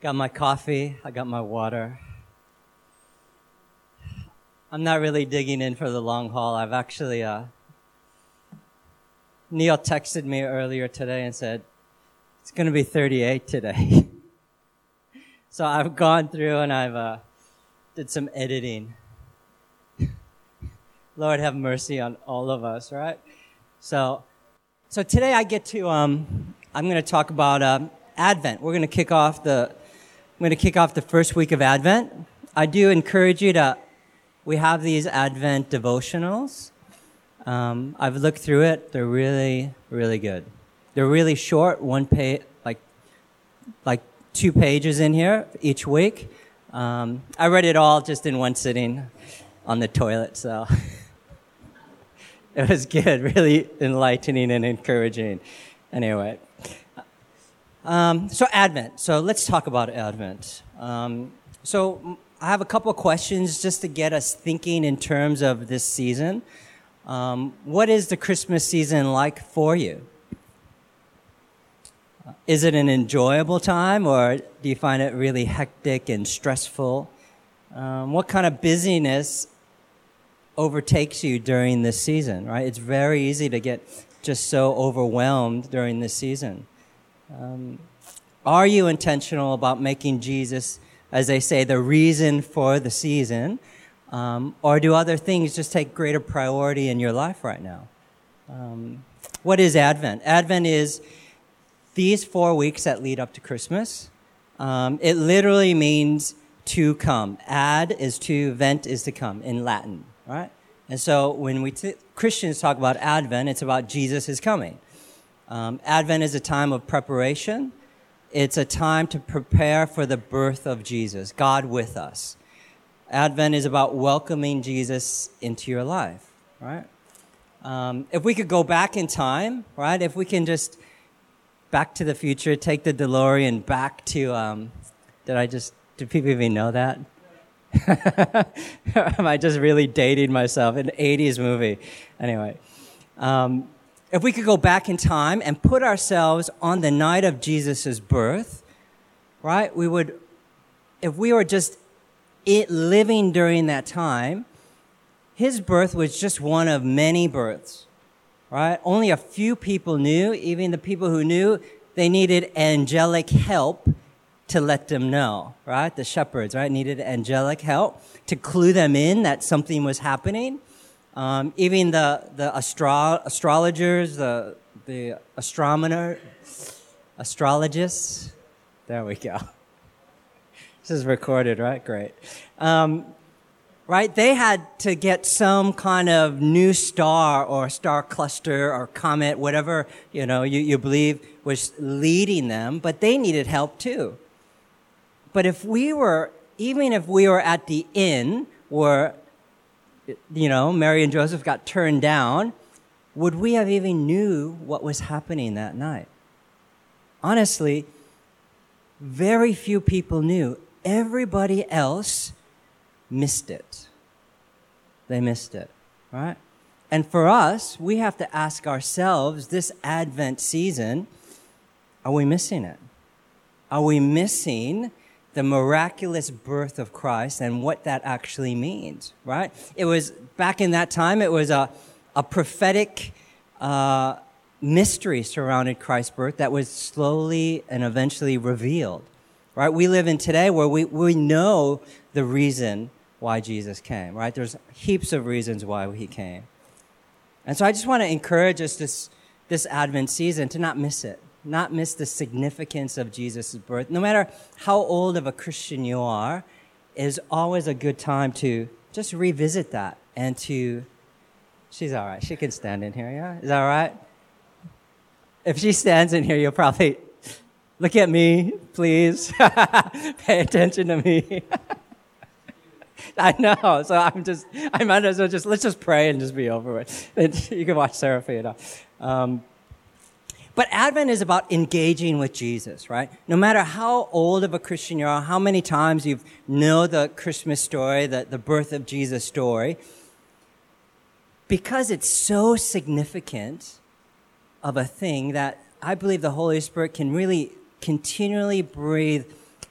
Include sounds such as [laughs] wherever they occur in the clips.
Got my coffee. I got my water. I'm not really digging in for the long haul. I've actually, uh, Neil texted me earlier today and said, it's going to be 38 today. [laughs] so I've gone through and I've, uh, did some editing. [laughs] Lord have mercy on all of us, right? So, so today I get to, um, I'm going to talk about, uh, Advent. We're going to kick off the I'm going to kick off the first week of Advent. I do encourage you to, we have these Advent devotionals. Um, I've looked through it. They're really, really good. They're really short, one page, like, like two pages in here each week. Um, I read it all just in one sitting on the toilet, so [laughs] it was good, really enlightening and encouraging. Anyway, um, so Advent. So let's talk about Advent. Um, so I have a couple of questions just to get us thinking in terms of this season. Um, what is the Christmas season like for you? Is it an enjoyable time, or do you find it really hectic and stressful? Um, what kind of busyness overtakes you during this season? Right? It's very easy to get just so overwhelmed during this season. Um, are you intentional about making Jesus, as they say, the reason for the season? Um, or do other things just take greater priority in your life right now? Um, what is Advent? Advent is these four weeks that lead up to Christmas. Um, it literally means to come. Ad is to, vent is to come in Latin, right? And so when we t- Christians talk about Advent, it's about Jesus is coming. Um, Advent is a time of preparation. It's a time to prepare for the birth of Jesus, God with us. Advent is about welcoming Jesus into your life, right? Um, if we could go back in time, right? If we can just back to the future, take the DeLorean back to, um, did I just, do people even know that? [laughs] Am I just really dating myself? An 80s movie. Anyway. Um, if we could go back in time and put ourselves on the night of Jesus' birth, right? We would, if we were just it living during that time, his birth was just one of many births, right? Only a few people knew, even the people who knew, they needed angelic help to let them know, right? The shepherds, right, needed angelic help to clue them in that something was happening. Um, even the, the astro- astrologers, the, the astronomer, astrologists, there we go. [laughs] This is recorded, right? Great. Um, right? They had to get some kind of new star or star cluster or comet, whatever, you know, you, you believe was leading them, but they needed help too. But if we were, even if we were at the inn where you know, Mary and Joseph got turned down, would we have even knew what was happening that night? Honestly, very few people knew. Everybody else missed it. They missed it, right? And for us, we have to ask ourselves this Advent season, are we missing it? Are we missing the miraculous birth of Christ and what that actually means, right? It was, back in that time, it was a, a prophetic uh, mystery surrounded Christ's birth that was slowly and eventually revealed, right? We live in today where we, we know the reason why Jesus came, right? There's heaps of reasons why he came. And so I just want to encourage us this, this Advent season to not miss it not miss the significance of Jesus' birth. No matter how old of a Christian you are, is always a good time to just revisit that and to. She's all right. She can stand in here, yeah? Is that all right? If she stands in here, you'll probably look at me, please. [laughs] Pay attention to me. [laughs] I know. So I'm just, I might as well just, let's just pray and just be over with. [laughs] You can watch Sarah. Um, but Advent is about engaging with Jesus, right? No matter how old of a Christian you are, how many times you know the Christmas story, the, the birth of Jesus story, because it's so significant of a thing that I believe the Holy Spirit can really continually breathe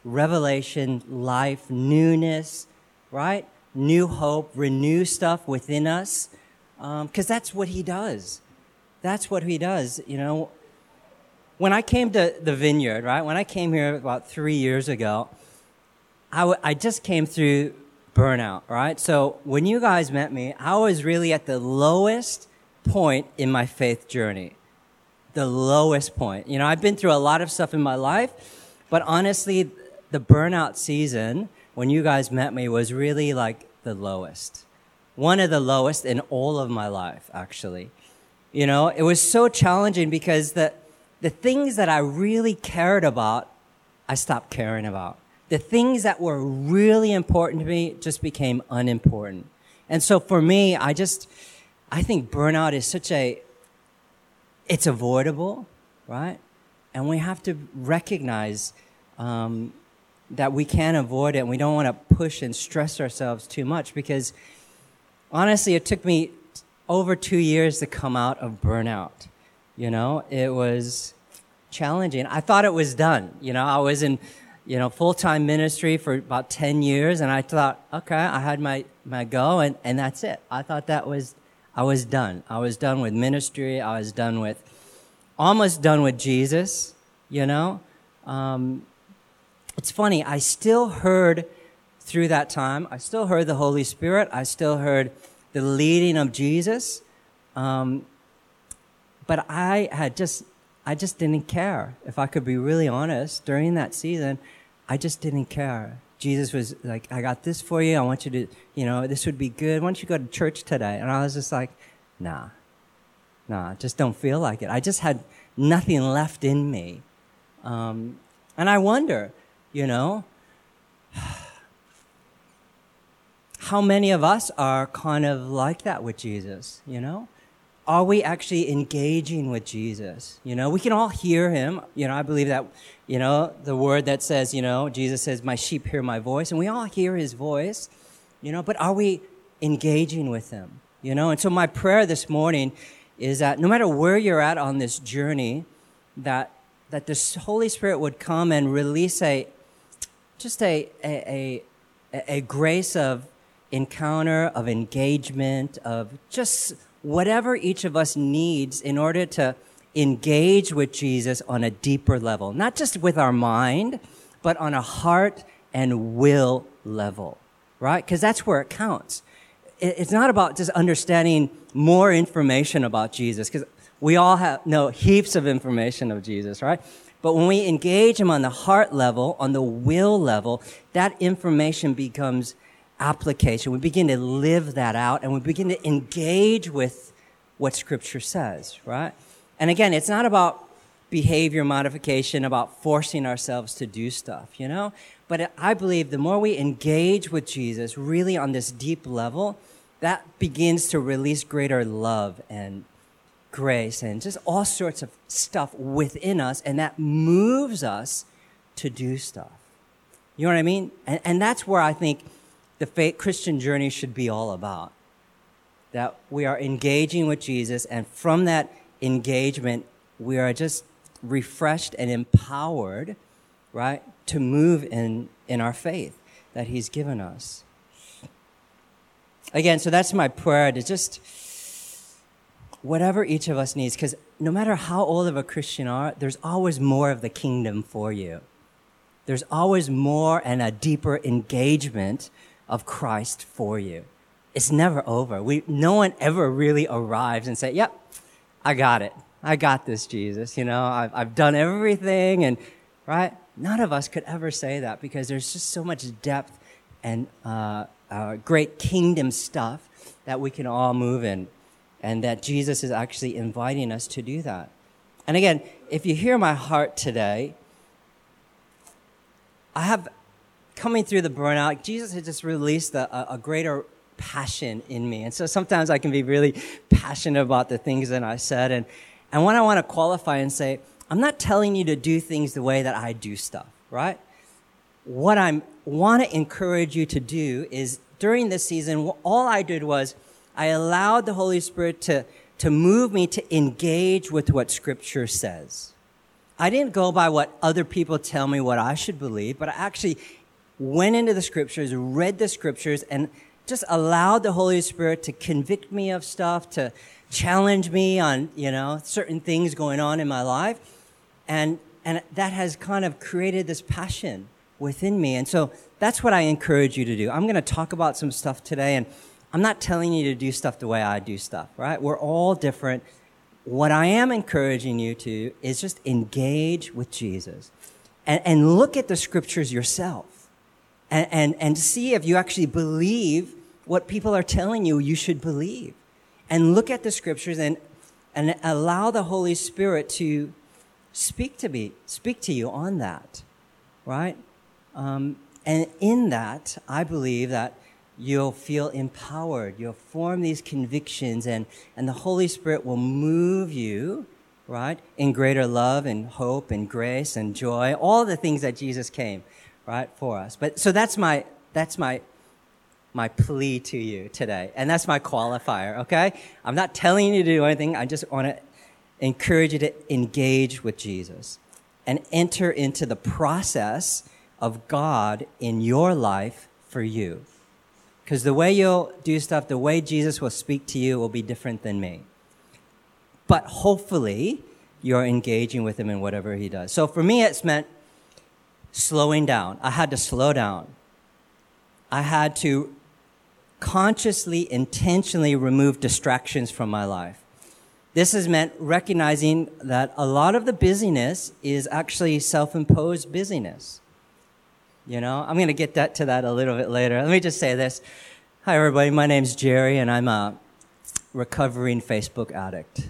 revelation, life, newness, right? New hope, renew stuff within us. Because um, that's what he does. That's what he does. You know, when I came to the vineyard, right? When I came here about three years ago, I, w- I just came through burnout, right? So when you guys met me, I was really at the lowest point in my faith journey. The lowest point. You know, I've been through a lot of stuff in my life, but honestly, the burnout season, when you guys met me, was really like the lowest. One of the lowest in all of my life, actually. You know, it was so challenging because the, the things that I really cared about, I stopped caring about. The things that were really important to me just became unimportant. And so for me, I just, I think burnout is such a, it's avoidable, right? And we have to recognize um, that we can avoid it and we don't want to push and stress ourselves too much because honestly, it took me over two years to come out of burnout. You know, it was challenging. I thought it was done. You know, I was in, you know, full time ministry for about 10 years and I thought, okay, I had my, my go and, and that's it. I thought that was, I was done. I was done with ministry. I was done with, almost done with Jesus, you know. Um, it's funny, I still heard through that time, I still heard the Holy Spirit. I still heard the leading of Jesus. Um, but I had just, I just didn't care. If I could be really honest, during that season, I just didn't care. Jesus was like, I got this for you. I want you to, you know, this would be good. Why don't you go to church today? And I was just like, nah, nah, just don't feel like it. I just had nothing left in me. Um, and I wonder, you know, [sighs] how many of us are kind of like that with Jesus, you know? Are we actually engaging with Jesus? You know, we can all hear him. You know, I believe that, you know, the word that says, you know, Jesus says, My sheep hear my voice, and we all hear his voice, you know, but are we engaging with him? You know, and so my prayer this morning is that no matter where you're at on this journey, that that the Holy Spirit would come and release a just a a, a, a grace of encounter, of engagement, of just whatever each of us needs in order to engage with Jesus on a deeper level, not just with our mind, but on a heart and will level, right? Because that's where it counts. It's not about just understanding more information about Jesus, because we all have know heaps of information of Jesus, right? But when we engage him on the heart level, on the will level, that information becomes application. We begin to live that out and we begin to engage with what Scripture says, right? And again, it's not about behavior modification, about forcing ourselves to do stuff, you know? But I believe the more we engage with Jesus really on this deep level, that begins to release greater love and grace and just all sorts of stuff within us, and that moves us to do stuff. You know what I mean? And, and that's where I think the faith, Christian journey should be all about. That we are engaging with Jesus, and from that engagement, we are just refreshed and empowered, right, to move in, in our faith that He's given us. Again, so that's my prayer to just whatever each of us needs, because no matter how old of a Christian are, there's always more of the kingdom for you. There's always more and a deeper engagement of Christ for you. It's never over. We, no one ever really arrives and say, yep, I got it. I got this, Jesus. You know, I've, I've done everything and, right? None of us could ever say that because there's just so much depth and uh, uh, great kingdom stuff that we can all move in and that Jesus is actually inviting us to do that. And again, if you hear my heart today, I have coming through the burnout, Jesus had just released a, a, greater passion in me. And so sometimes I can be really passionate about the things that I said. And, and when I want to qualify and say, I'm not telling you to do things the way that I do stuff, right? What I want to encourage you to do is during this season, all I did was I allowed the Holy Spirit to, to move me to engage with what Scripture says. I didn't go by what other people tell me what I should believe, but I actually went into the scriptures, read the scriptures, and just allowed the Holy Spirit to convict me of stuff, to challenge me on, you know, certain things going on in my life. And, and that has kind of created this passion within me. And so that's what I encourage you to do. I'm going to talk about some stuff today, and I'm not telling you to do stuff the way I do stuff, right? We're all different. What I am encouraging you to is just engage with Jesus and, and look at the scriptures yourself and, and, and see if you actually believe what people are telling you you should believe. And look at the scriptures and, and allow the Holy Spirit to speak to me, speak to you on that, right? Um, and in that, I believe that you'll feel empowered. You'll form these convictions, and, and the Holy Spirit will move you, right, in greater love and hope and grace and joy, all the things that Jesus came, right, for us. But so that's my that's my my plea to you today, and that's my qualifier. Okay, I'm not telling you to do anything. I just want to encourage you to engage with Jesus and enter into the process of God in your life for you. Because the way you'll do stuff, the way Jesus will speak to you will be different than me. But hopefully, you're engaging with him in whatever he does. So for me, it's meant slowing down. I had to slow down. I had to consciously, intentionally remove distractions from my life. This has meant recognizing that a lot of the busyness is actually self imposed busyness. You know, I'm going to get that to that a little bit later. Let me just say this. Hi, everybody. My name's Jerry, and I'm a recovering Facebook addict.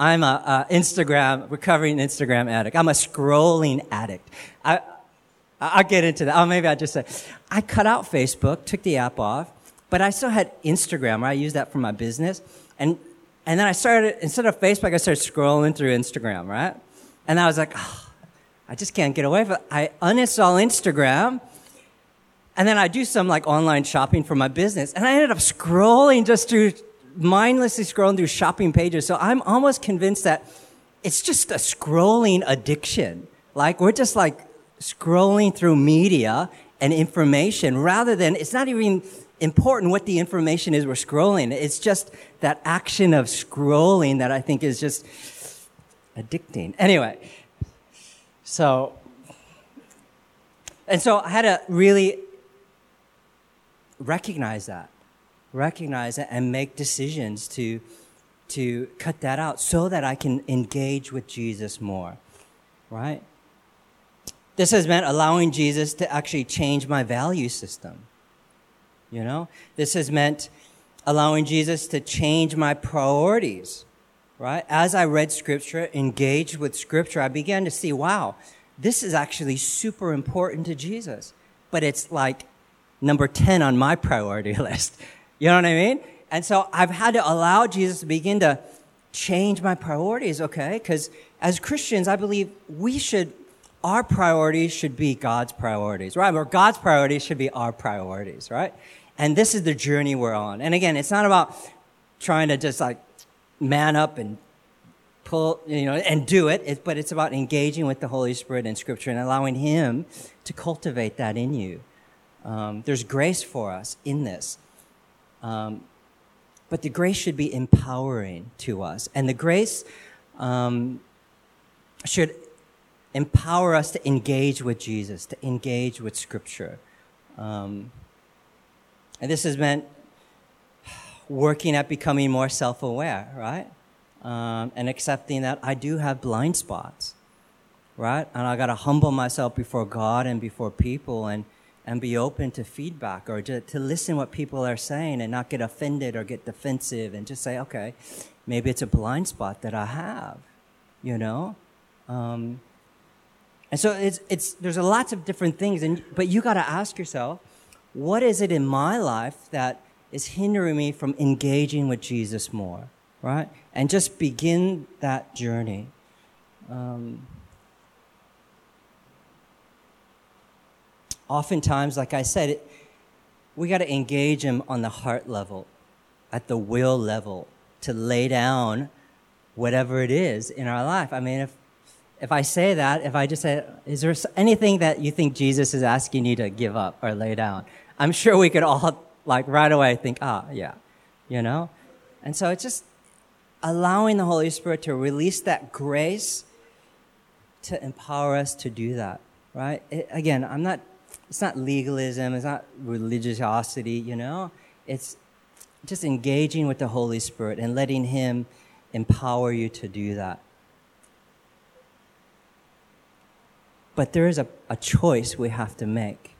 I'm a, a Instagram recovering Instagram addict. I'm a scrolling addict. I, I'll get into that. Oh, maybe I'll just say, I cut out Facebook, took the app off, but I still had Instagram. Right? I used that for my business, and and then I started instead of Facebook, I started scrolling through Instagram. Right, and I was like. Oh, I just can't get away from it. I uninstall Instagram and then I do some like online shopping for my business. And I ended up scrolling just through, mindlessly scrolling through shopping pages. So I'm almost convinced that it's just a scrolling addiction. Like we're just like scrolling through media and information rather than, it's not even important what the information is we're scrolling. It's just that action of scrolling that I think is just addicting. Anyway, so, and so I had to really recognize that, recognize it, and make decisions to to cut that out so that I can engage with Jesus more, right? This has meant allowing Jesus to actually change my value system. You know, this has meant allowing Jesus to change my priorities right? As I read scripture, engaged with scripture, I began to see, wow, this is actually super important to Jesus. But it's like number 10 on my priority [laughs] list. You know what I mean? And so I've had to allow Jesus to begin to change my priorities, okay? Because as Christians, I believe we should, our priorities should be God's priorities, right? Or God's priorities should be our priorities, right? And this is the journey we're on. And again, it's not about trying to just like man up and pull, you know, and do it, it, but it's about engaging with the Holy Spirit in Scripture and allowing Him to cultivate that in you. Um, there's grace for us in this. Um, but the grace should be empowering to us. And the grace um, should empower us to engage with Jesus, to engage with Scripture. Um, and this has meant working at becoming more self aware, right? Um, and accepting that I do have blind spots, right? And I got to humble myself before God and before people and, and be open to feedback or to, to listen what people are saying and not get offended or get defensive and just say, okay, maybe it's a blind spot that I have, you know? Um, and so it's, it's, there's a lots of different things, and, but you got to ask yourself, what is it in my life that is hindering me from engaging with Jesus more, right? And just begin that journey. Um, oftentimes, like I said, it, we got to engage him on the heart level, at the will level, to lay down whatever it is in our life. I mean, if if I say that, if I just say, is there anything that you think Jesus is asking you to give up or lay down? I'm sure we could all, like, right away think, ah, yeah, you know? And so it's just allowing the Holy Spirit to release that grace to empower us to do that, right? It, again, I'm not, it's not legalism, it's not religiosity, you know? It's just engaging with the Holy Spirit and letting Him empower you to do that. But there is a, a choice we have to make.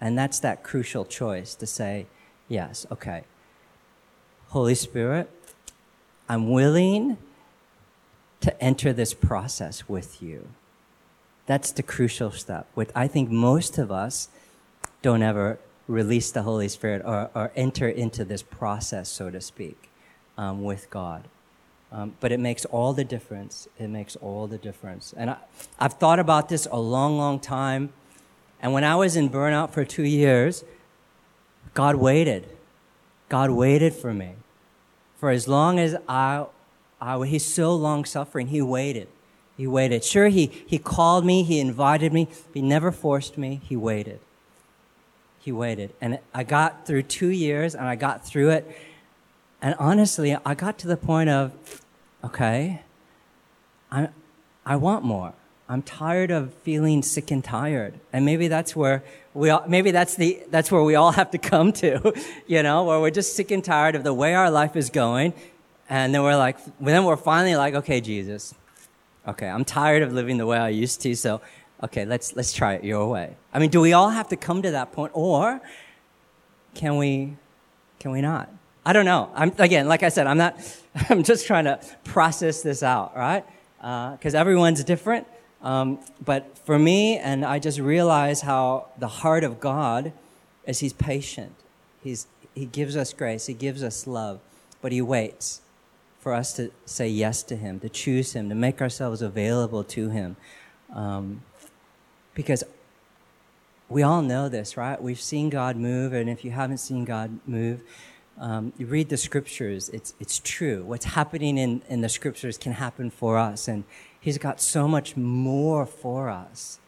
And that's that crucial choice to say, yes, okay. Holy Spirit, I'm willing to enter this process with you. That's the crucial step. What I think most of us don't ever release the Holy Spirit or, or enter into this process, so to speak, um, with God. Um, but it makes all the difference. It makes all the difference. And I, I've thought about this a long, long time. And when I was in burnout for two years, God waited. God waited for me. For as long as I, I He's so long suffering, He waited. He waited. Sure, he, he called me, He invited me, He never forced me. He waited. He waited. And I got through two years and I got through it. And honestly, I got to the point of, okay, I, I want more. I'm tired of feeling sick and tired. And maybe that's where we all, maybe that's the, that's where we all have to come to, [laughs] you know, where we're just sick and tired of the way our life is going. And then we're like, then we're finally like, okay, Jesus, okay, I'm tired of living the way I used to. So, okay, let's, let's try it your way. I mean, do we all have to come to that point or can we, can we not? I don't know. I'm, again, like I said, I'm not, [laughs] I'm just trying to process this out, right? Because uh, everyone's different. Um, but for me, and I just realize how the heart of God is He's patient. He's, he gives us grace, He gives us love, but He waits for us to say yes to Him, to choose Him, to make ourselves available to Him. Um, because we all know this, right? We've seen God move, and if you haven't seen God move, um, you read the scriptures, it's, it's true. What's happening in, in the scriptures can happen for us. And He's got so much more for us.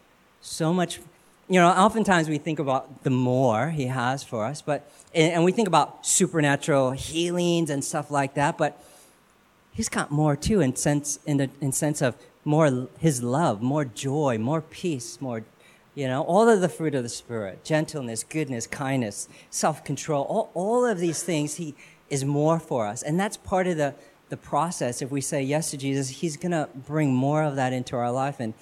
So much, you know, oftentimes we think about the more He has for us, but, and, and we think about supernatural healings and stuff like that, but He's got more too in sense, in the in sense of more His love, more joy, more peace, more you know, all of the fruit of the Spirit gentleness, goodness, kindness, self control all, all of these things, He is more for us. And that's part of the, the process. If we say yes to Jesus, He's going to bring more of that into our life. And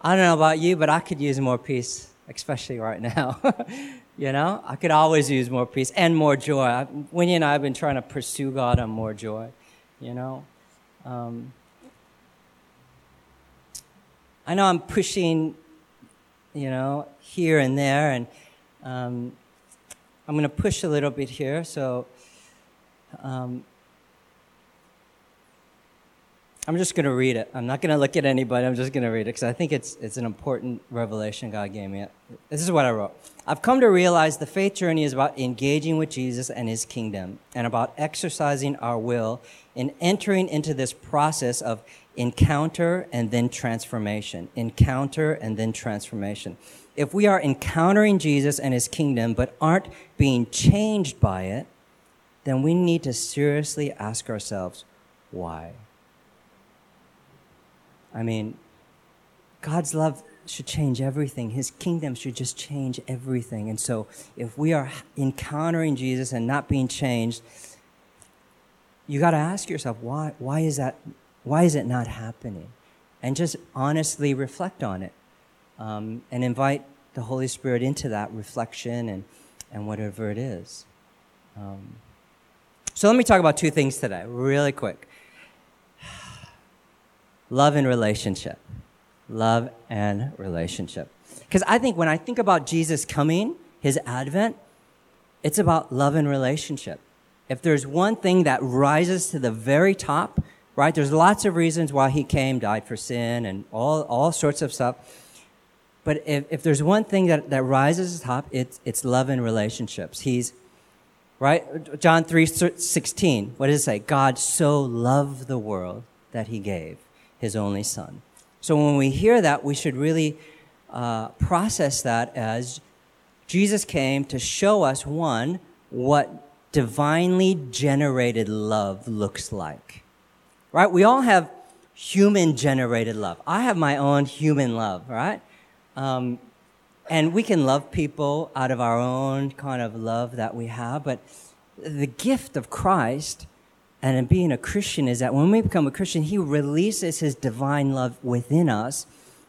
I don't know about you, but I could use more peace, especially right now. [laughs] you know, I could always use more peace and more joy. Winnie and I have been trying to pursue God on more joy, you know. Um, I know I'm pushing you know, here and there. And um, I'm going to push a little bit here. So um, I'm just going to read it. I'm not going to look at anybody. I'm just going to read it because I think it's, it's an important revelation God gave me. This is what I wrote. I've come to realize the faith journey is about engaging with Jesus and his kingdom and about exercising our will in entering into this process of encounter and then transformation. Encounter and then transformation. If we are encountering Jesus and his kingdom but aren't being changed by it, then we need to seriously ask ourselves, why? I mean, God's love should change everything. His kingdom should just change everything. And so, if we are encountering Jesus and not being changed, you got to ask yourself, why, why is that why is it not happening? And just honestly reflect on it um, and invite the Holy Spirit into that reflection and, and whatever it is. Um, so let me talk about two things today, really quick [sighs] love and relationship. Love and relationship. Because I think when I think about Jesus coming, his advent, it's about love and relationship. If there's one thing that rises to the very top right? There's lots of reasons why he came, died for sin, and all, all sorts of stuff. But if, if there's one thing that, that rises to the top, it's, it's love and relationships. He's, right? John 3 16, what does it say? God so loved the world that he gave his only son. So when we hear that, we should really uh, process that as Jesus came to show us one, what divinely generated love looks like. Right? We all have human generated love. I have my own human love, right? Um, and we can love people out of our own kind of love that we have, but the gift of Christ and in being a Christian is that when we become a Christian, He releases His divine love within us,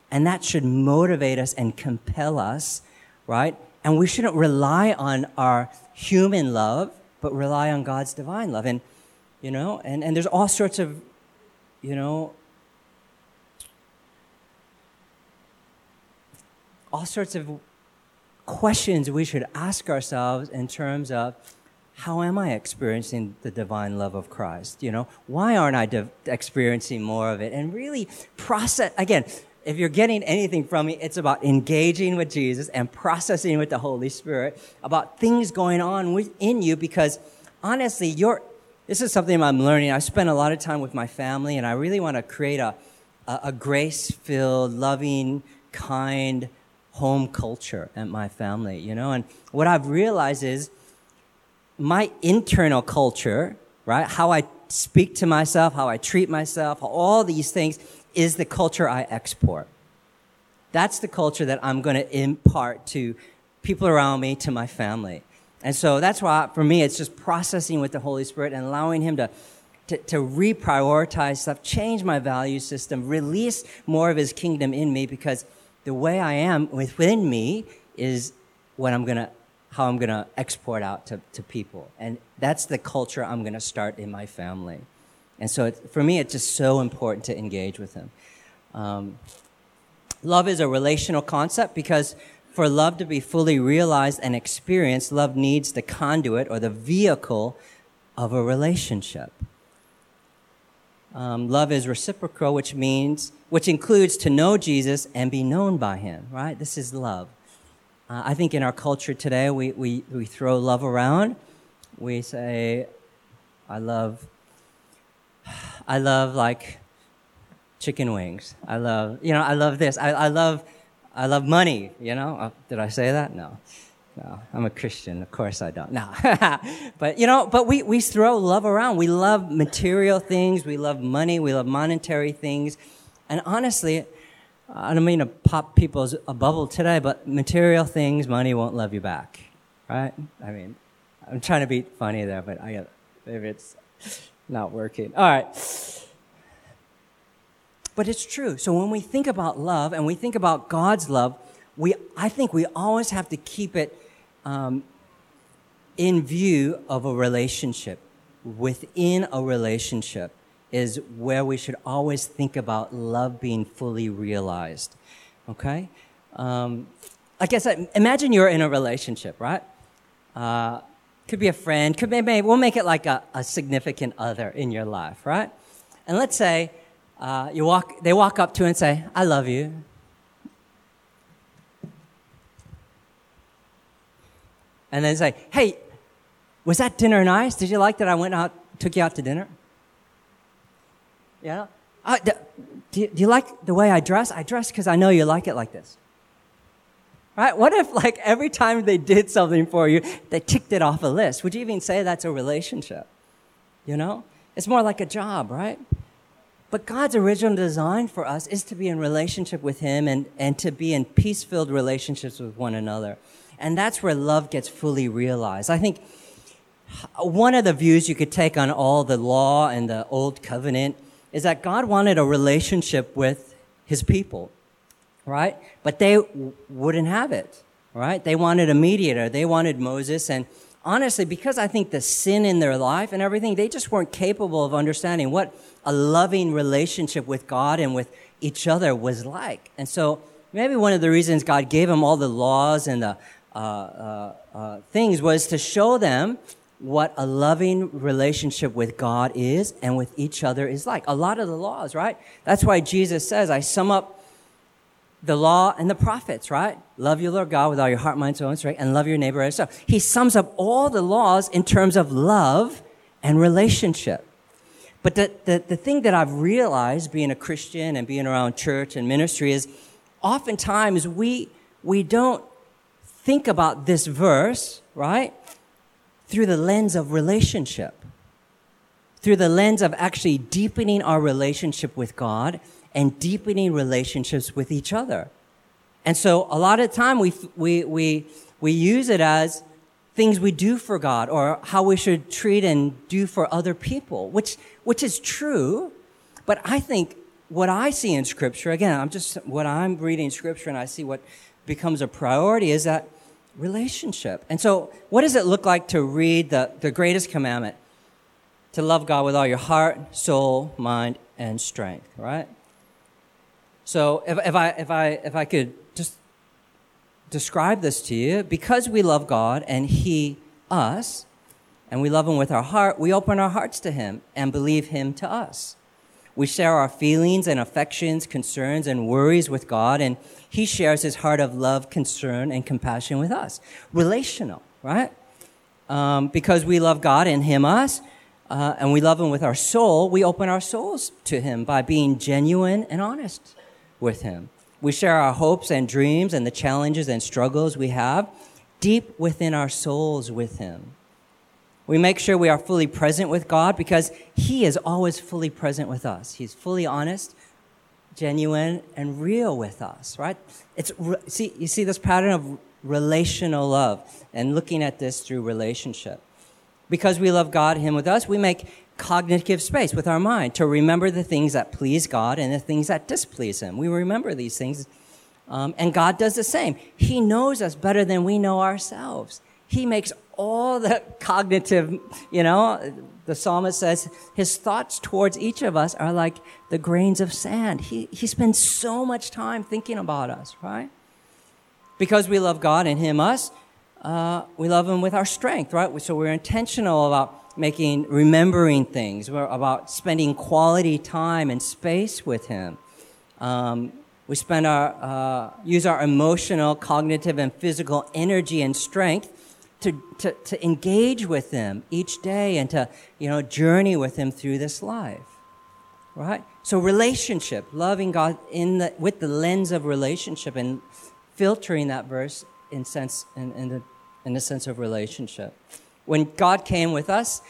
and that should motivate us and compel us, right? And we shouldn't rely on our human love, but rely on God's divine love. And, you know, and, and there's all sorts of, you know, all sorts of questions we should ask ourselves in terms of how am I experiencing the divine love of Christ? You know, why aren't I de- experiencing more of it? And really process, again, if you're getting anything from me, it's about engaging with Jesus and processing with the Holy Spirit about things going on within you because honestly, you're, this is something I'm learning. I spend a lot of time with my family and I really want to create a, a, a grace filled, loving, kind home culture at my family, you know? And what I've realized is, my internal culture, right? How I speak to myself, how I treat myself, all these things is the culture I export. That's the culture that I'm going to impart to people around me, to my family. And so that's why, for me, it's just processing with the Holy Spirit and allowing Him to, to, to reprioritize stuff, change my value system, release more of His kingdom in me because the way I am within me is what I'm going to how I'm going to export out to, to people. And that's the culture I'm going to start in my family. And so it, for me, it's just so important to engage with him. Um, love is a relational concept because for love to be fully realized and experienced, love needs the conduit or the vehicle of a relationship. Um, love is reciprocal, which means, which includes to know Jesus and be known by him, right? This is love. Uh, I think in our culture today, we, we, we throw love around. We say, I love, [sighs] I love like chicken wings. I love, you know, I love this. I, I love, I love money, you know. Uh, did I say that? No. No, I'm a Christian. Of course I don't. No. [laughs] but, you know, but we, we throw love around. We love material things. We love money. We love monetary things. And honestly, I don't mean to pop people's a bubble today, but material things, money won't love you back, right? I mean, I'm trying to be funny there, but I maybe it's not working. All right. But it's true. So when we think about love and we think about God's love, we I think we always have to keep it um, in view of a relationship, within a relationship is where we should always think about love being fully realized. Okay? Um, I said, imagine you're in a relationship, right? Uh, could be a friend, could be, maybe we'll make it like a, a significant other in your life, right? And let's say uh, you walk, they walk up to you and say, "I love you." And then say, "Hey, was that dinner nice? Did you like that I went out, took you out to dinner?" Yeah? Uh, do, do, you, do you like the way I dress? I dress because I know you like it like this. Right? What if, like, every time they did something for you, they ticked it off a list? Would you even say that's a relationship? You know? It's more like a job, right? But God's original design for us is to be in relationship with Him and, and to be in peace filled relationships with one another. And that's where love gets fully realized. I think one of the views you could take on all the law and the old covenant is that God wanted a relationship with his people, right? But they w- wouldn't have it, right? They wanted a mediator. They wanted Moses. And honestly, because I think the sin in their life and everything, they just weren't capable of understanding what a loving relationship with God and with each other was like. And so maybe one of the reasons God gave them all the laws and the uh, uh, uh, things was to show them what a loving relationship with God is and with each other is like. A lot of the laws, right? That's why Jesus says, I sum up the law and the prophets, right? Love your Lord God with all your heart, mind, soul, and strength, and love your neighbor as yourself. He sums up all the laws in terms of love and relationship. But the, the, the thing that I've realized being a Christian and being around church and ministry is oftentimes we, we don't think about this verse, right, through the lens of relationship, through the lens of actually deepening our relationship with God and deepening relationships with each other. And so a lot of time we, we, we, we use it as things we do for God or how we should treat and do for other people, which, which is true. But I think what I see in scripture, again, I'm just, what I'm reading scripture and I see what becomes a priority is that relationship. And so what does it look like to read the, the greatest commandment? To love God with all your heart, soul, mind, and strength, right? So if, if I, if I, if I could just describe this to you. Because we love God and He us, and we love Him with our heart, we open our hearts to Him and believe Him to us. We share our feelings and affections, concerns, and worries with God, and He shares His heart of love, concern, and compassion with us. Relational, right? Um, because we love God and Him us, uh, and we love Him with our soul, we open our souls to Him by being genuine and honest with Him. We share our hopes and dreams and the challenges and struggles we have deep within our souls with Him. We make sure we are fully present with God because He is always fully present with us. He's fully honest, genuine, and real with us, right? It's, see, you see this pattern of relational love and looking at this through relationship. Because we love God, Him with us, we make cognitive space with our mind to remember the things that please God and the things that displease Him. We remember these things. Um, and God does the same. He knows us better than we know ourselves. He makes all the cognitive, you know, the psalmist says his thoughts towards each of us are like the grains of sand. He, he spends so much time thinking about us, right? Because we love God and Him us, uh, we love Him with our strength, right? So we're intentional about making, remembering things. We're about spending quality time and space with Him. Um, we spend our, uh, use our emotional, cognitive, and physical energy and strength to, to, to engage with Him each day and to, you know, journey with Him through this life. Right? So relationship, loving God in the, with the lens of relationship and filtering that verse in sense, in, in the, in the sense of relationship. When God came with us,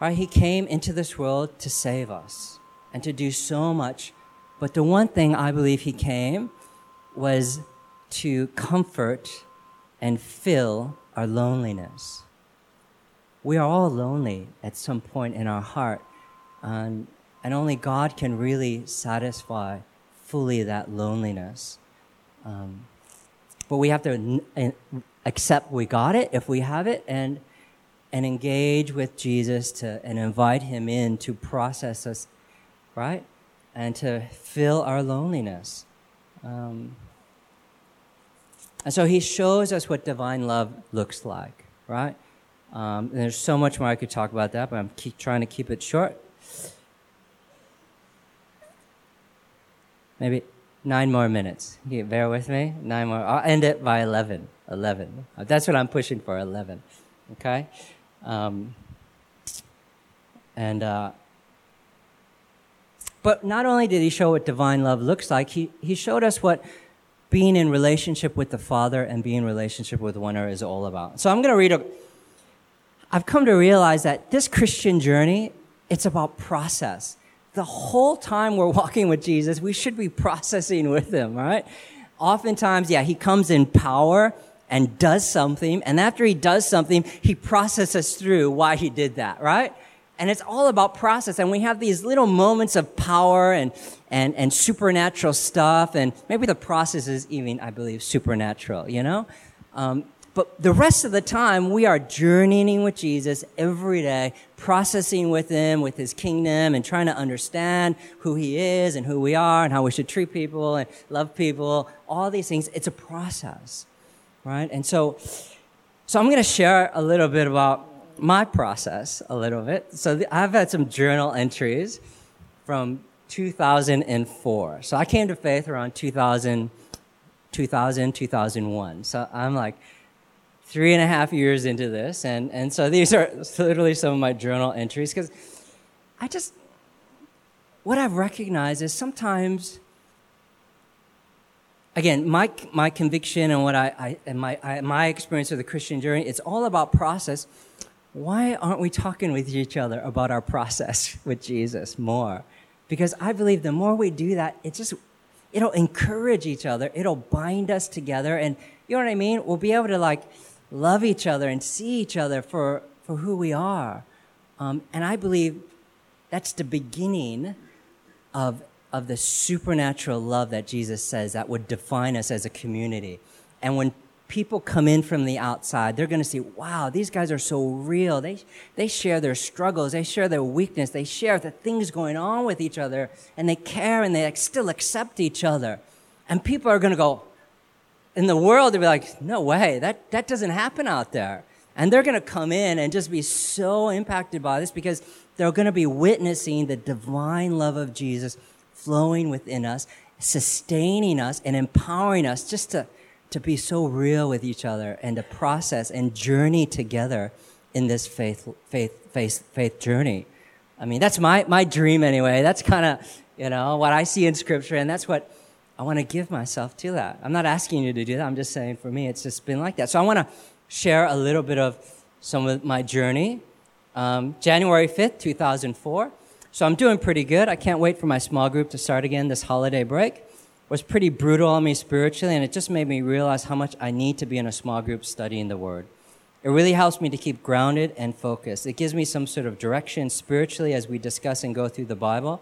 right, He came into this world to save us and to do so much. But the one thing I believe He came was to comfort and fill our loneliness. We are all lonely at some point in our heart, and, and only God can really satisfy fully that loneliness. Um, but we have to n- accept we got it if we have it, and and engage with Jesus to, and invite him in to process us, right? And to fill our loneliness. Um, and so he shows us what divine love looks like, right? Um, there's so much more I could talk about that, but I'm trying to keep it short. Maybe nine more minutes. You bear with me. Nine more. I'll end it by 11. 11. That's what I'm pushing for, 11. Okay? Um, and uh, but not only did he show what divine love looks like, he, he showed us what being in relationship with the Father and being in relationship with one another is all about. So I'm going to read a. I've come to realize that this Christian journey, it's about process. The whole time we're walking with Jesus, we should be processing with him, right? Oftentimes, yeah, he comes in power and does something. And after he does something, he processes through why he did that, right? And it's all about process. And we have these little moments of power and, and, and supernatural stuff. And maybe the process is even, I believe, supernatural, you know? Um, but the rest of the time, we are journeying with Jesus every day, processing with Him, with His kingdom, and trying to understand who He is and who we are and how we should treat people and love people. All these things. It's a process right? And so, so I'm going to share a little bit about my process a little bit. So I've had some journal entries from 2004. So I came to faith around 2000, 2000, 2001. So I'm like three and a half years into this. And, and so these are literally some of my journal entries because I just, what I've recognized is sometimes, again, my, my conviction and what I, I and my, I, my experience of the Christian journey, it's all about process. Why aren't we talking with each other about our process [laughs] with Jesus more? Because I believe the more we do that, it just, it'll encourage each other. It'll bind us together. And you know what I mean? We'll be able to like love each other and see each other for, for who we are. Um, and I believe that's the beginning of, of the supernatural love that Jesus says that would define us as a community. And when people come in from the outside, they're going to see, wow, these guys are so real. They, they share their struggles, they share their weakness, they share the things going on with each other, and they care and they still accept each other. And people are going to go, in the world, they'll be like, no way, that, that doesn't happen out there. And they're going to come in and just be so impacted by this because they're going to be witnessing the divine love of Jesus flowing within us, sustaining us, and empowering us just to, to be so real with each other and to process and journey together in this faith, faith, faith, faith journey. I mean, that's my, my dream anyway. That's kind of, you know, what I see in scripture, and that's what I want to give myself to that. I'm not asking you to do that. I'm just saying for me, it's just been like that. So I want to share a little bit of some of my journey. Um, January 5th, 2004. So I'm doing pretty good. I can't wait for my small group to start again this holiday break. It was pretty brutal on me spiritually, and it just made me realize how much I need to be in a small group studying the Word. It really helps me to keep grounded and focused. It gives me some sort of direction spiritually as we discuss and go through the Bible.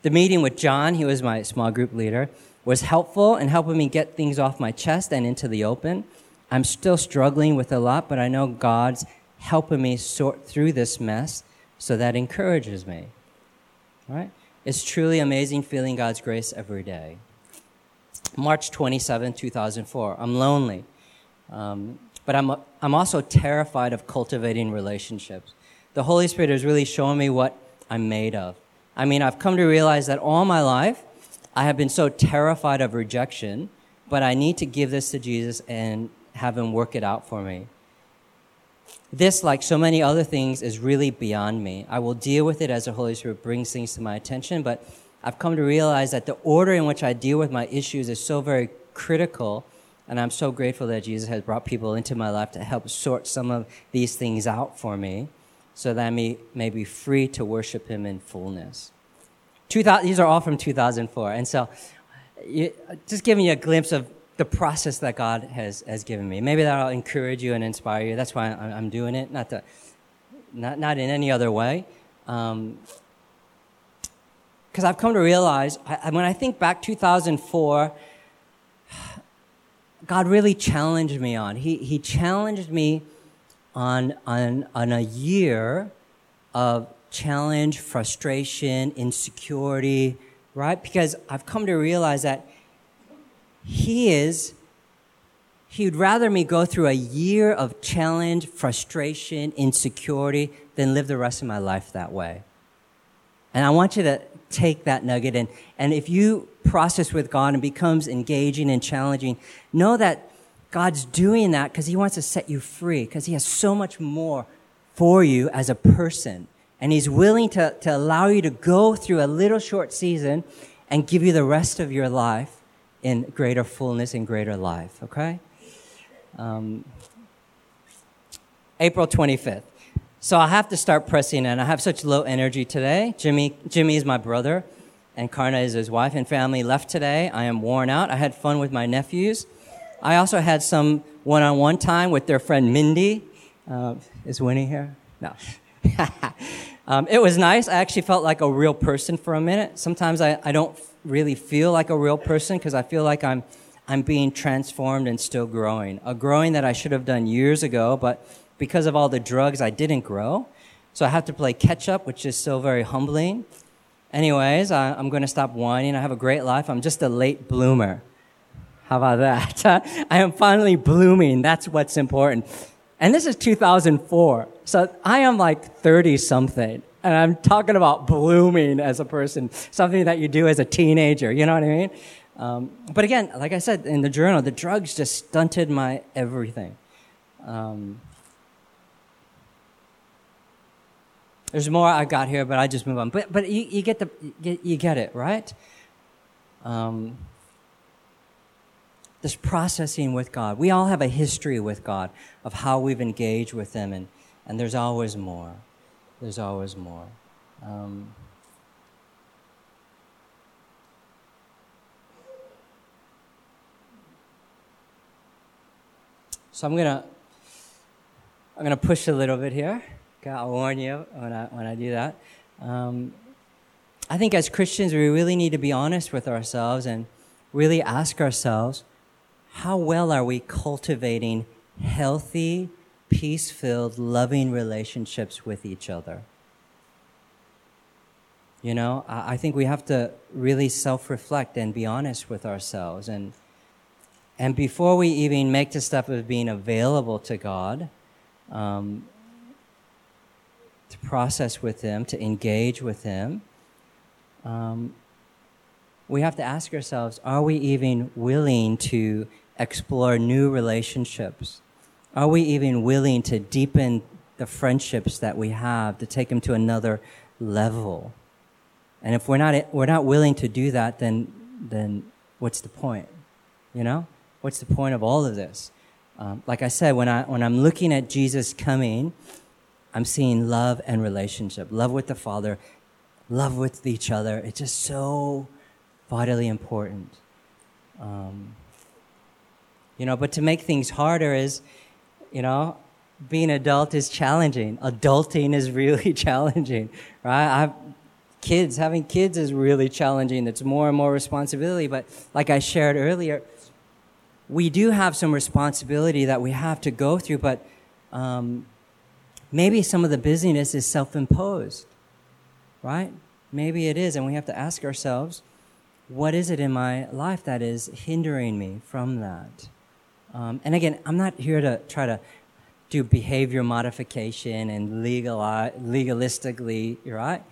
The meeting with John, he was my small group leader, was helpful in helping me get things off my chest and into the open. I'm still struggling with a lot, but I know God's helping me sort through this mess, so that encourages me. Right? It's truly amazing feeling God's grace every day. March 27, 2004. I'm lonely, um, but I'm, I'm also terrified of cultivating relationships. The Holy Spirit is really showing me what I'm made of. I mean, I've come to realize that all my life, I have been so terrified of rejection, but I need to give this to Jesus and have Him work it out for me. This, like so many other things, is really beyond me. I will deal with it as the Holy Spirit brings things to my attention, but I've come to realize that the order in which I deal with my issues is so very critical, and I'm so grateful that Jesus has brought people into my life to help sort some of these things out for me so that I may, may be free to worship Him in fullness. 2000, these are all from 2004, and so you, just giving you a glimpse of the process that God has, has given me. Maybe that'll encourage you and inspire you. That's why I'm doing it, not, to, not, not in any other way. Because um, I've come to realize, I, when I think back 2004, [sighs] God really challenged me on. He, he challenged me on, on, on a year of challenge, frustration, insecurity, right? Because I've come to realize that he is, he would rather me go through a year of challenge, frustration, insecurity than live the rest of my life that way. And I want you to take that nugget and, and if you process with God and becomes engaging and challenging, know that God's doing that because he wants to set you free because he has so much more for you as a person. And he's willing to, to allow you to go through a little short season and give you the rest of your life in greater fullness and greater life, okay? Um, April 25th. So I have to start pressing in. I have such low energy today. Jimmy, Jimmy is my brother, and Karna is his wife and family left today. I am worn out. I had fun with my nephews. I also had some one-on-one time with their friend Mindy. Uh, is Winnie here? No. [laughs] um, it was nice. I actually felt like a real person for a minute. Sometimes I, I don't really feel like a real person because I feel like I'm, I'm being transformed and still growing. A growing that I should have done years ago, but because of all the drugs, I didn't grow. So I have to play catch up, which is still very humbling. Anyways, I, am going to stop whining. I have a great life. I'm just a late bloomer. How about that? [laughs] I am finally blooming. That's what's important. And this is 2004. So I am like 30 something. And I'm talking about blooming as a person, something that you do as a teenager, you know what I mean? Um, but again, like I said in the journal, the drugs just stunted my everything. Um, there's more I got here, but I just move on. But but you, you get the you get it right. Um, this processing with God. We all have a history with God of how we've engaged with Him, and and there's always more. There's always more. Um, so I'm gonna I'm gonna push a little bit here. Okay, I'll warn you when I when I do that. Um, I think as Christians, we really need to be honest with ourselves and really ask ourselves, how well are we cultivating healthy, peace filled, loving relationships with each other? You know, I think we have to really self reflect and be honest with ourselves. And, and before we even make the step of being available to God, um, to process with Him, to engage with Him, um, we have to ask ourselves are we even willing to explore new relationships? Are we even willing to deepen the friendships that we have, to take them to another level? And if we're not, we're not willing to do that, then, then what's the point? You know? What's the point of all of this? Um, like I said, when, I, when I'm looking at Jesus coming, I'm seeing love and relationship, love with the Father, love with each other. It's just so vitally important. Um, you know, but to make things harder is, you know, being adult is challenging. Adulting is [laughs] really challenging, right? I've, kids, having kids is really challenging. It's more and more responsibility. But like I shared earlier, we do have some responsibility that we have to go through, but um, maybe some of the busyness is self imposed, right? Maybe it is. And we have to ask ourselves, what is it in my life that is hindering me from that? Um, and again, I'm not here to try to do behavior modification and legal, legalistically, right?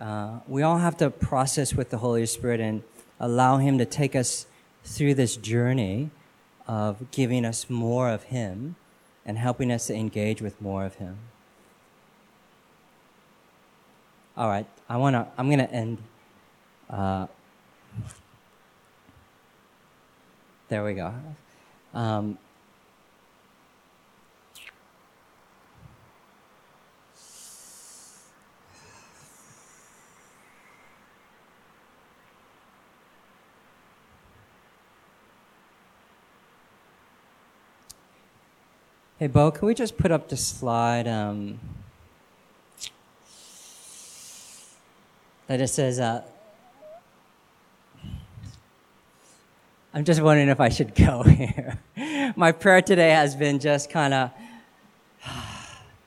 Uh, we all have to process with the Holy Spirit and allow Him to take us through this journey of giving us more of Him and helping us to engage with more of Him. All right, I wanna. I'm gonna end. Uh, there we go. Um, Hey, Bo, can we just put up the slide um, that it says, uh, I'm just wondering if I should go [laughs] here. [laughs] My prayer today has been just kind of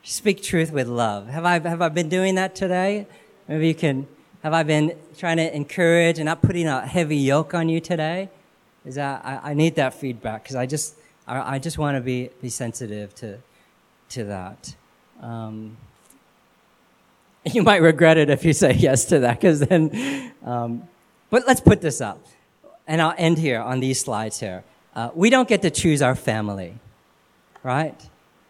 speak truth with love. Have I, have I been doing that today? Maybe you can, have I been trying to encourage and not putting a heavy yoke on you today? Is that, I, I need that feedback because I just, I, I just want to be, be sensitive to, to that. Um, [laughs] you might regret it if you say yes to that, because then, um, but let's put this up. And I'll end here on these slides here. Uh, we don't get to choose our family, right?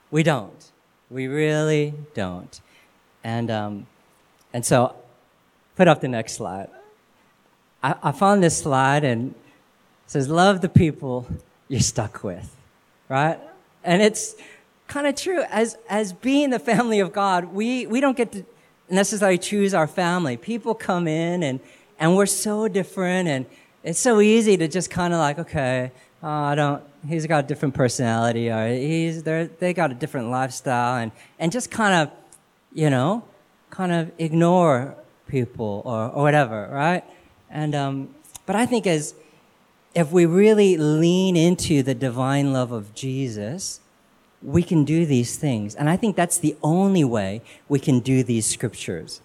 We don't. We really don't. And, um, and so, put up the next slide. I, I found this slide and says, Love the people you're stuck with right? And it's kind of true. As, as being the family of God, we, we don't get to necessarily choose our family. People come in and, and we're so different and it's so easy to just kind of like, okay, oh, I don't, he's got a different personality or he's, they they got a different lifestyle and, and just kind of, you know, kind of ignore people or, or whatever, right? And, um, but I think as, if we really lean into the divine love of Jesus, we can do these things. And I think that's the only way we can do these scriptures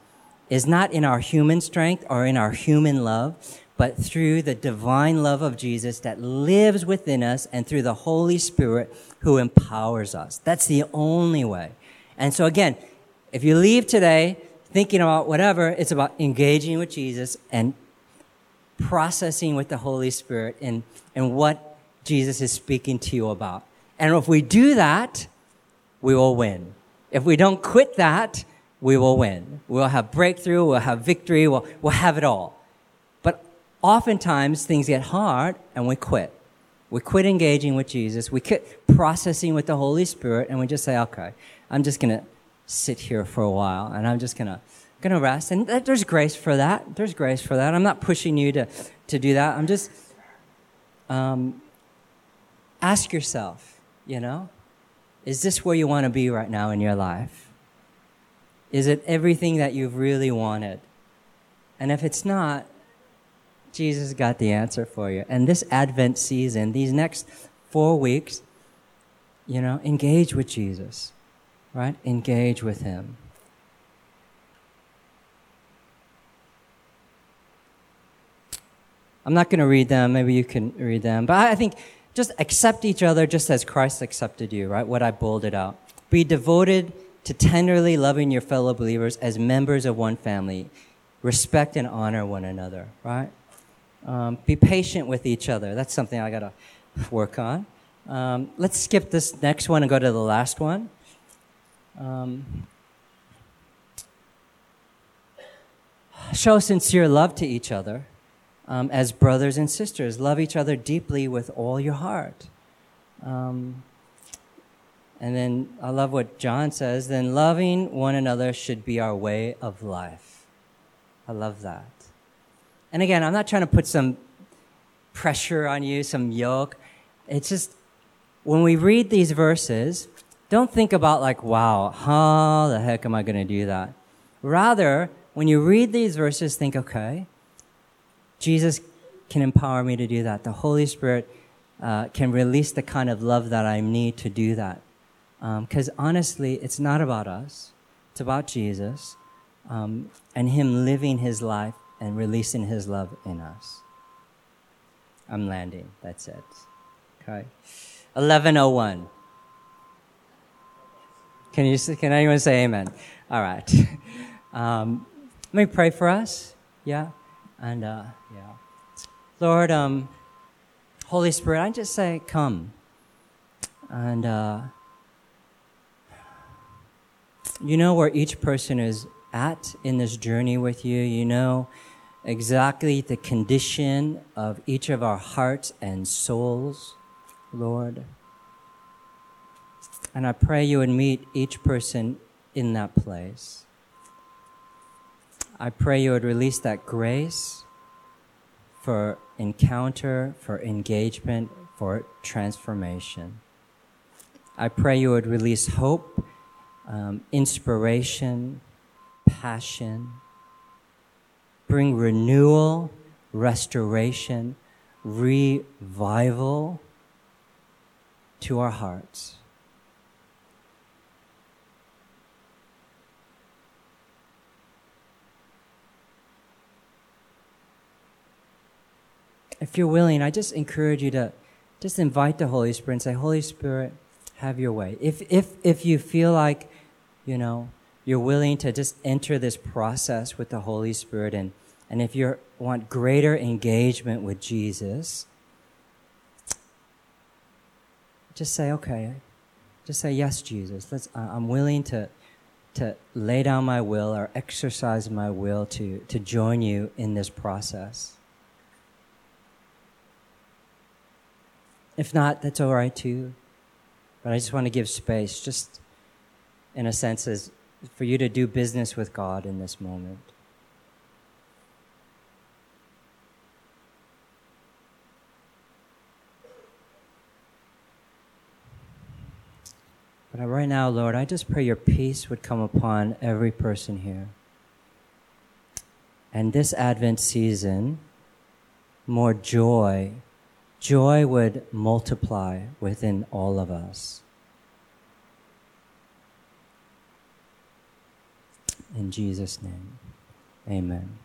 is not in our human strength or in our human love, but through the divine love of Jesus that lives within us and through the Holy Spirit who empowers us. That's the only way. And so again, if you leave today thinking about whatever, it's about engaging with Jesus and processing with the Holy Spirit and, and what Jesus is speaking to you about. And if we do that, we will win. If we don't quit that, we will win. We'll have breakthrough, we'll have victory, we'll, we'll have it all. Oftentimes things get hard and we quit. We quit engaging with Jesus, we quit processing with the Holy Spirit, and we just say, okay, I'm just going to sit here for a while and I'm just going to going to rest. And there's grace for that. There's grace for that. I'm not pushing you to, to do that. I'm just, um, ask yourself, you know, is this where you want to be right now in your life? Is it everything that you've really wanted? And if it's not, Jesus got the answer for you. And this Advent season, these next four weeks, you know, engage with Jesus, right? Engage with Him. I'm not going to read them. Maybe you can read them. But I think just accept each other just as Christ accepted you, right? What I bolded out. Be devoted to tenderly loving your fellow believers as members of one family. Respect and honor one another, right? Um, be patient with each other. That's something I got to work on. Um, let's skip this next one and go to the last one. Um, show sincere love to each other um, as brothers and sisters. Love each other deeply with all your heart. Um, and then I love what John says then loving one another should be our way of life. I love that. And again, I'm not trying to put some pressure on you, some yoke. It's just when we read these verses, don't think about like, wow, how the heck am I going to do that? Rather, when you read these verses, think, okay, Jesus can empower me to do that. The Holy Spirit uh, can release the kind of love that I need to do that. Because um, honestly, it's not about us, it's about Jesus um, and Him living His life and releasing His love in us. I'm landing. That's it. Okay. 1101. Can you can anyone say amen? All right. [laughs] Um, let me pray for us. Yeah. And uh, yeah, Lord, um, Holy Spirit, I just say, come. And uh, you know where each person is at in this journey with you. You know exactly the condition of each of our hearts and souls, Lord. And I pray you would meet each person in that place. I pray you would release that grace for encounter, for engagement, for transformation. I pray you would release hope, um, inspiration, passion, bring renewal, restoration, revival to our hearts. if you're willing, I just encourage you to just invite the Holy Spirit and say, Holy Spirit, have your way. If, if, if you feel like, you know, you're willing to just enter this process with the Holy Spirit and, and if you want greater engagement with Jesus, just say, okay, just say, yes, Jesus. Let's, I'm willing to, to lay down my will or exercise my will to, to join you in this process. If not, that's all right too. But I just want to give space, just in a sense, as for you to do business with God in this moment. But right now, Lord, I just pray your peace would come upon every person here. And this Advent season, more joy joy would multiply within all of us. In Jesus' name, amen.